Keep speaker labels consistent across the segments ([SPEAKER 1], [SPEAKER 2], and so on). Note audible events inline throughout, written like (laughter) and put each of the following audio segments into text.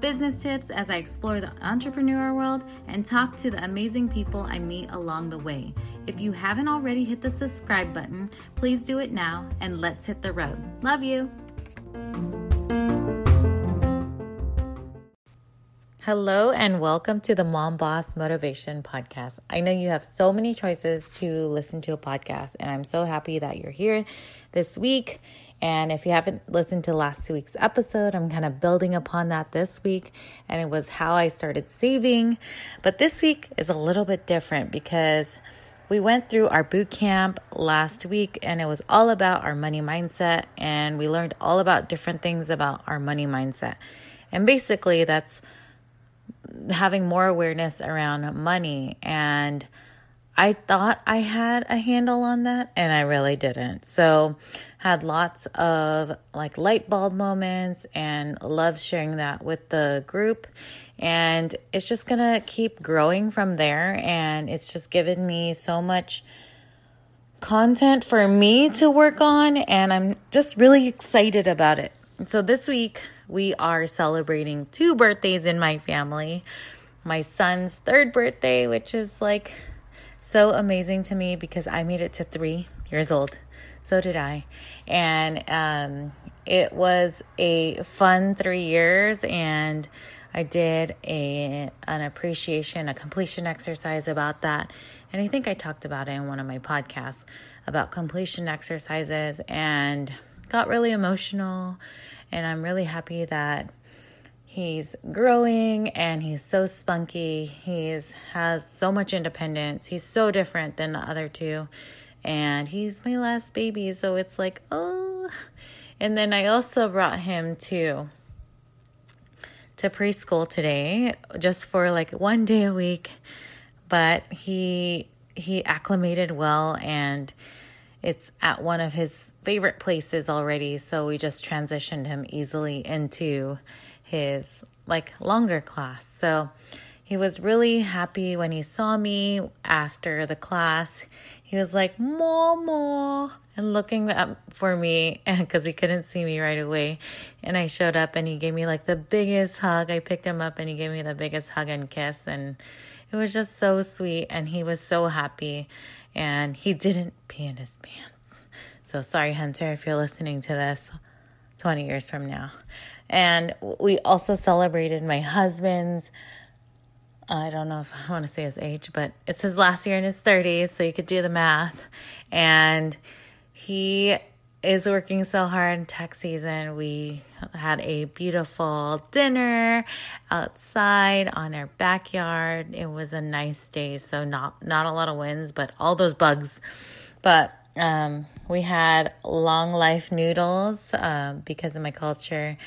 [SPEAKER 1] business tips as I explore the entrepreneur world, and talk to the amazing people I meet along the way. If you haven't already hit the subscribe button, please do it now and let's hit the road. Love you. Hello and welcome to the Mom Boss Motivation Podcast. I know you have so many choices to listen to a podcast, and I'm so happy that you're here this week. And if you haven't listened to last week's episode, I'm kind of building upon that this week. And it was how I started saving. But this week is a little bit different because we went through our boot camp last week and it was all about our money mindset. And we learned all about different things about our money mindset. And basically, that's having more awareness around money and I thought I had a handle on that and I really didn't. So had lots of like light bulb moments and love sharing that with the group and it's just going to keep growing from there and it's just given me so much content for me to work on and I'm just really excited about it. So this week we are celebrating two birthdays in my family. My son's third birthday, which is like so amazing to me because I made it to three years old. So did I. And um, it was a fun three years, and I did a an appreciation, a completion exercise about that. And I think I talked about it in one of my podcasts about completion exercises and got really emotional and I'm really happy that he's growing and he's so spunky. He's has so much independence. He's so different than the other two. And he's my last baby, so it's like, oh. And then I also brought him to to preschool today just for like one day a week. But he he acclimated well and it's at one of his favorite places already, so we just transitioned him easily into his like longer class. So he was really happy when he saw me after the class. He was like, Mama, and looking up for me (laughs) because he couldn't see me right away. And I showed up and he gave me like the biggest hug. I picked him up and he gave me the biggest hug and kiss. And it was just so sweet. And he was so happy and he didn't pee in his pants. So sorry, Hunter, if you're listening to this 20 years from now. And we also celebrated my husband's, I don't know if I want to say his age, but it's his last year in his 30s, so you could do the math. And he is working so hard in tax season. We had a beautiful dinner outside on our backyard. It was a nice day, so not not a lot of winds, but all those bugs. But um, we had long life noodles um, because of my culture.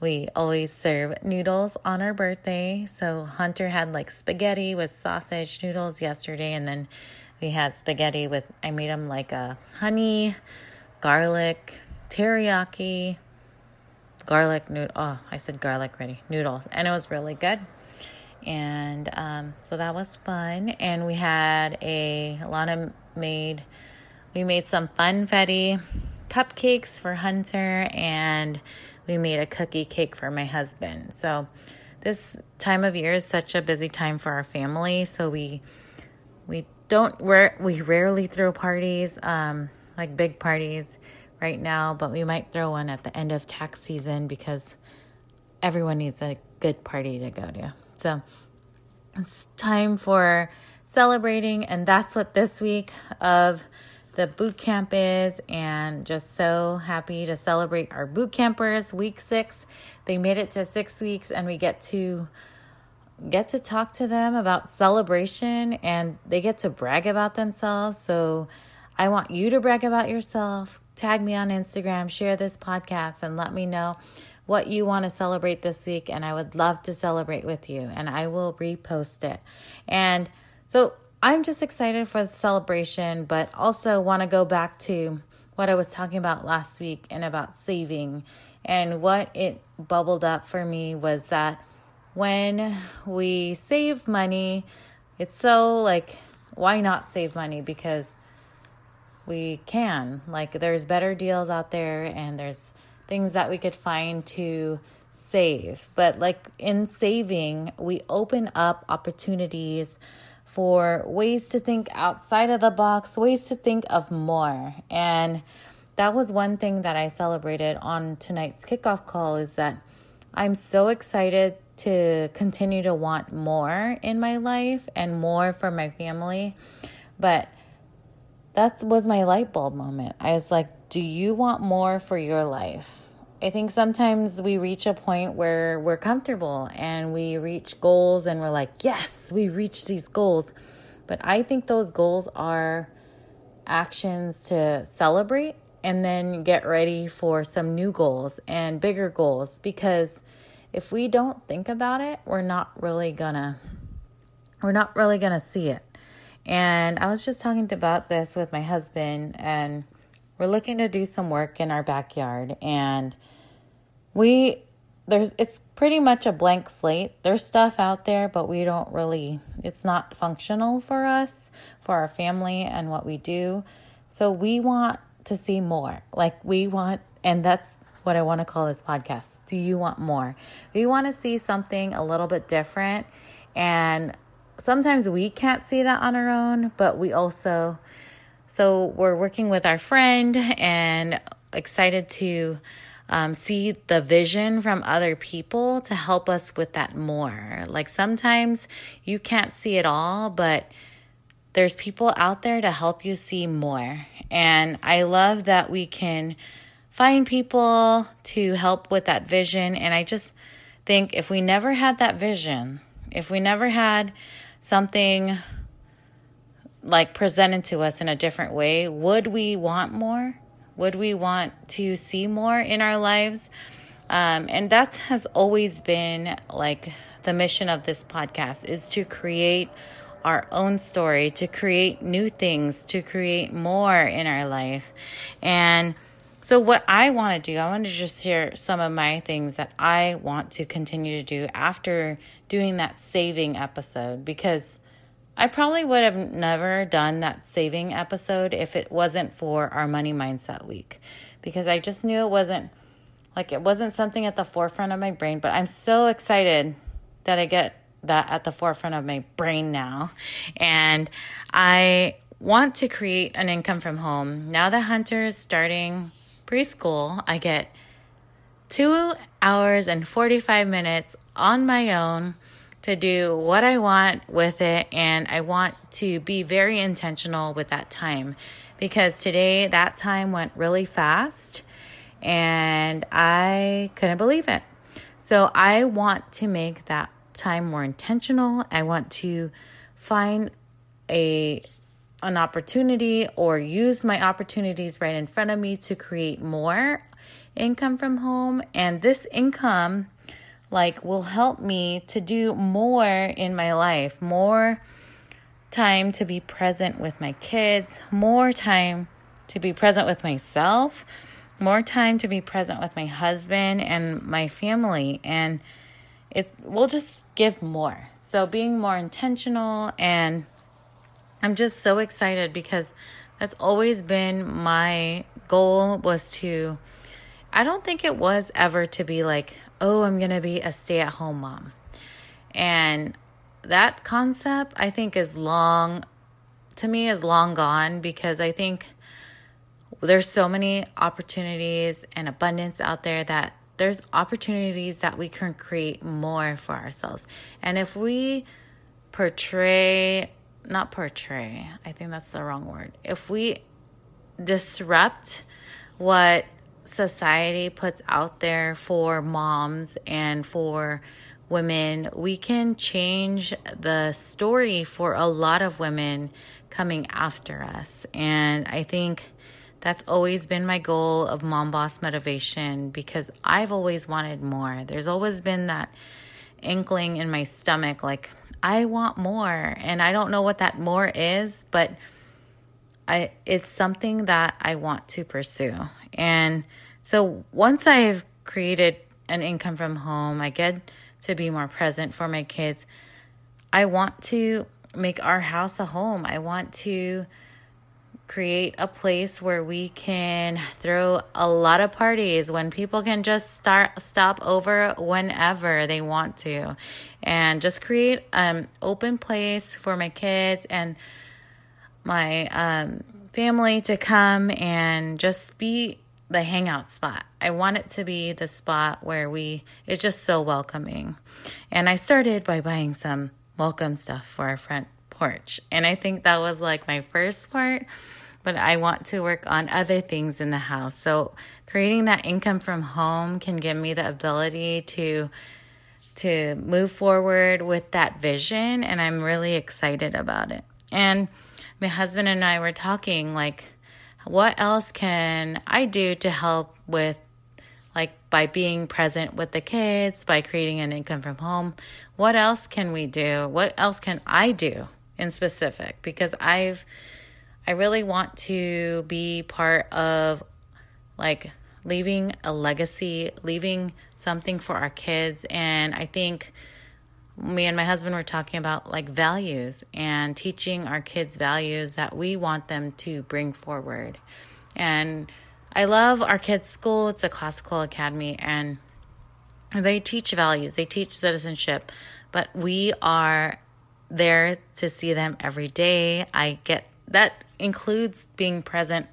[SPEAKER 1] We always serve noodles on our birthday. So Hunter had like spaghetti with sausage noodles yesterday, and then we had spaghetti with I made them like a honey garlic, teriyaki, garlic noodle. Oh, I said garlic ready noodles, and it was really good. And um, so that was fun. And we had a Lana made. We made some funfetti cupcakes for Hunter, and we made a cookie cake for my husband. So this time of year is such a busy time for our family. So we we don't we we rarely throw parties. Um, like big parties right now, but we might throw one at the end of tax season because everyone needs a good party to go to. So it's time for celebrating, and that's what this week of the boot camp is and just so happy to celebrate our boot campers week 6 they made it to 6 weeks and we get to get to talk to them about celebration and they get to brag about themselves so I want you to brag about yourself. Tag me on Instagram, share this podcast, and let me know what you want to celebrate this week, and I would love to celebrate with you, and I will repost it. And so I'm just excited for the celebration, but also want to go back to what I was talking about last week and about saving. And what it bubbled up for me was that when we save money, it's so like, why not save money? Because we can. Like, there's better deals out there, and there's things that we could find to save. But, like, in saving, we open up opportunities for ways to think outside of the box, ways to think of more. And that was one thing that I celebrated on tonight's kickoff call is that I'm so excited to continue to want more in my life and more for my family. But that was my light bulb moment. I was like, do you want more for your life? I think sometimes we reach a point where we're comfortable and we reach goals and we're like, yes, we reached these goals. But I think those goals are actions to celebrate and then get ready for some new goals and bigger goals because if we don't think about it, we're not really gonna we're not really gonna see it. And I was just talking about this with my husband and we're looking to do some work in our backyard and we there's it's pretty much a blank slate. There's stuff out there, but we don't really it's not functional for us, for our family and what we do. So we want to see more. Like we want and that's what I want to call this podcast. Do you want more? We want to see something a little bit different and sometimes we can't see that on our own, but we also so we're working with our friend and excited to um, see the vision from other people to help us with that more. Like sometimes you can't see it all, but there's people out there to help you see more. And I love that we can find people to help with that vision. And I just think if we never had that vision, if we never had something like presented to us in a different way, would we want more? Would we want to see more in our lives? Um, and that has always been like the mission of this podcast is to create our own story, to create new things, to create more in our life. And so, what I want to do, I want to just share some of my things that I want to continue to do after doing that saving episode because I probably would have never done that saving episode if it wasn't for our money mindset week because I just knew it wasn't like it wasn't something at the forefront of my brain, but I'm so excited that I get that at the forefront of my brain now. And I want to create an income from home. Now that Hunter is starting preschool, I get two hours and 45 minutes on my own to do what I want with it. And I want to be very intentional with that time because today that time went really fast and I couldn't believe it. So I want to make that time more intentional. I want to find a an opportunity or use my opportunities right in front of me to create more income from home and this income like will help me to do more in my life, more time to be present with my kids, more time to be present with myself, more time to be present with my husband and my family and it will just give more. So being more intentional and I'm just so excited because that's always been my goal was to I don't think it was ever to be like oh, I'm going to be a stay at home mom. And that concept, I think, is long, to me, is long gone because I think there's so many opportunities and abundance out there that there's opportunities that we can create more for ourselves. And if we portray, not portray, I think that's the wrong word. If we disrupt what society puts out there for moms and for women, we can change the story for a lot of women coming after us. And I think that's always been my goal of Mom Boss Motivation because I've always wanted more. There's always been that inkling in my stomach like I want more and I don't know what that more is, but I it's something that I want to pursue. And so once I've created an income from home, I get to be more present for my kids. I want to make our house a home. I want to create a place where we can throw a lot of parties when people can just start stop over whenever they want to and just create an open place for my kids and my um, family to come and just be the hangout spot. I want it to be the spot where we it's just so welcoming. And I started by buying some welcome stuff for our front porch. And I think that was like my first part but I want to work on other things in the house. So creating that income from home can give me the ability to to move forward with that vision and I'm really excited about it. And my husband and I were talking like what else can I do to help with like by being present with the kids, by creating an income from home? What else can we do? What else can I do in specific? Because I've I really want to be part of like leaving a legacy, leaving something for our kids. And I think me and my husband were talking about like values and teaching our kids values that we want them to bring forward. And I love our kids' school, it's a classical academy, and they teach values, they teach citizenship, but we are there to see them every day. I get that includes being present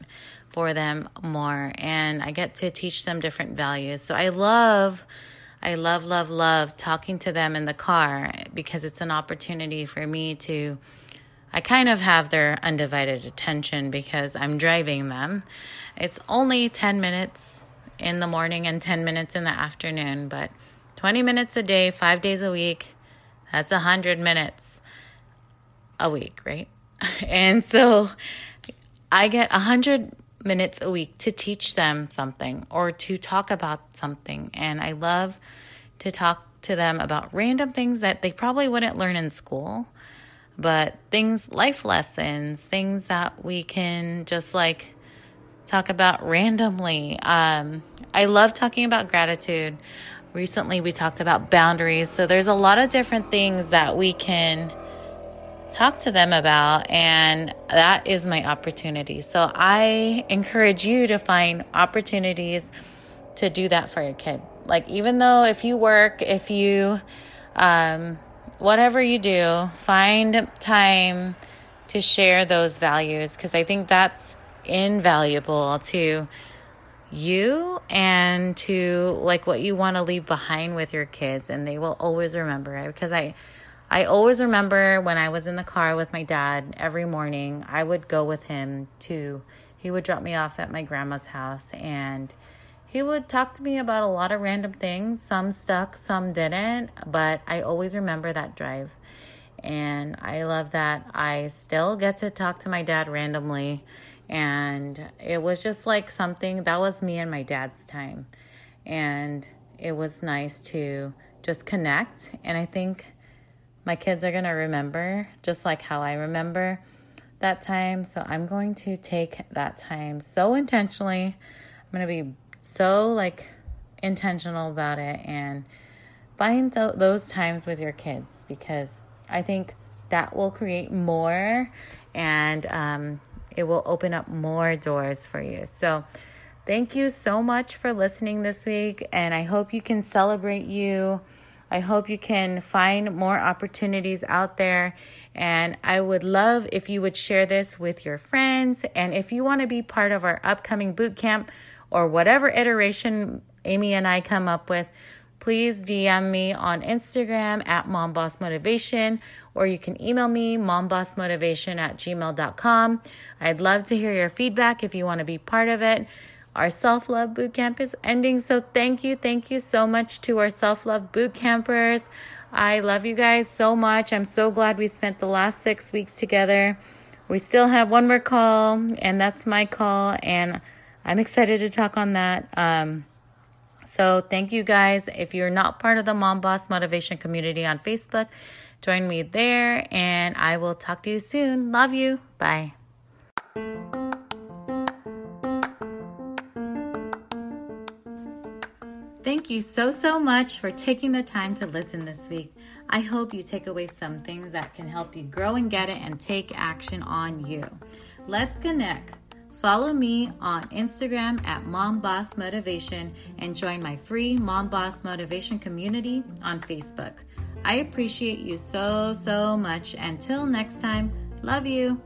[SPEAKER 1] for them more and I get to teach them different values. So I love I love love love talking to them in the car because it's an opportunity for me to I kind of have their undivided attention because I'm driving them. It's only 10 minutes in the morning and 10 minutes in the afternoon, but 20 minutes a day, 5 days a week, that's 100 minutes a week, right? (laughs) and so I get 100 minutes a week to teach them something or to talk about something. And I love to talk to them about random things that they probably wouldn't learn in school, but things, life lessons, things that we can just like talk about randomly. Um, I love talking about gratitude. Recently, we talked about boundaries. So there's a lot of different things that we can talk to them about. And that is my opportunity. So I encourage you to find opportunities to do that for your kid. Like, even though if you work, if you, um, whatever you do, find time to share those values because I think that's invaluable to you and to like what you want to leave behind with your kids and they will always remember it because I I always remember when I was in the car with my dad every morning, I would go with him to, he would drop me off at my grandma's house and he would talk to me about a lot of random things. Some stuck, some didn't, but I always remember that drive. And I love that I still get to talk to my dad randomly. And it was just like something that was me and my dad's time. And it was nice to just connect. And I think my kids are going to remember just like how I remember that time. So I'm going to take that time so intentionally. I'm going to be so like intentional about it and find th- those times with your kids because I think that will create more and um, it will open up more doors for you. So, thank you so much for listening this week, and I hope you can celebrate you I hope you can find more opportunities out there. And I would love if you would share this with your friends. And if you want to be part of our upcoming boot camp or whatever iteration Amy and I come up with, please DM me on Instagram at mombossmotivation or you can email me mombossmotivation at gmail.com. I'd love to hear your feedback if you want to be part of it. Our self love boot camp is ending. So thank you. Thank you so much to our self love boot campers. I love you guys so much. I'm so glad we spent the last six weeks together. we still have one more call, and that's my call, and I'm excited to talk on that. Um, so, thank you guys. If you're not part of the Mom Boss Motivation community on Facebook, join me there, and I will talk to you soon. Love you. Bye. Thank you so, so much for taking the time to listen this week. I hope you take away some things that can help you grow and get it and take action on you. Let's connect. Follow me on Instagram at Mom Boss Motivation and join my free Mom Boss Motivation community on Facebook. I appreciate you so, so much. Until next time, love you.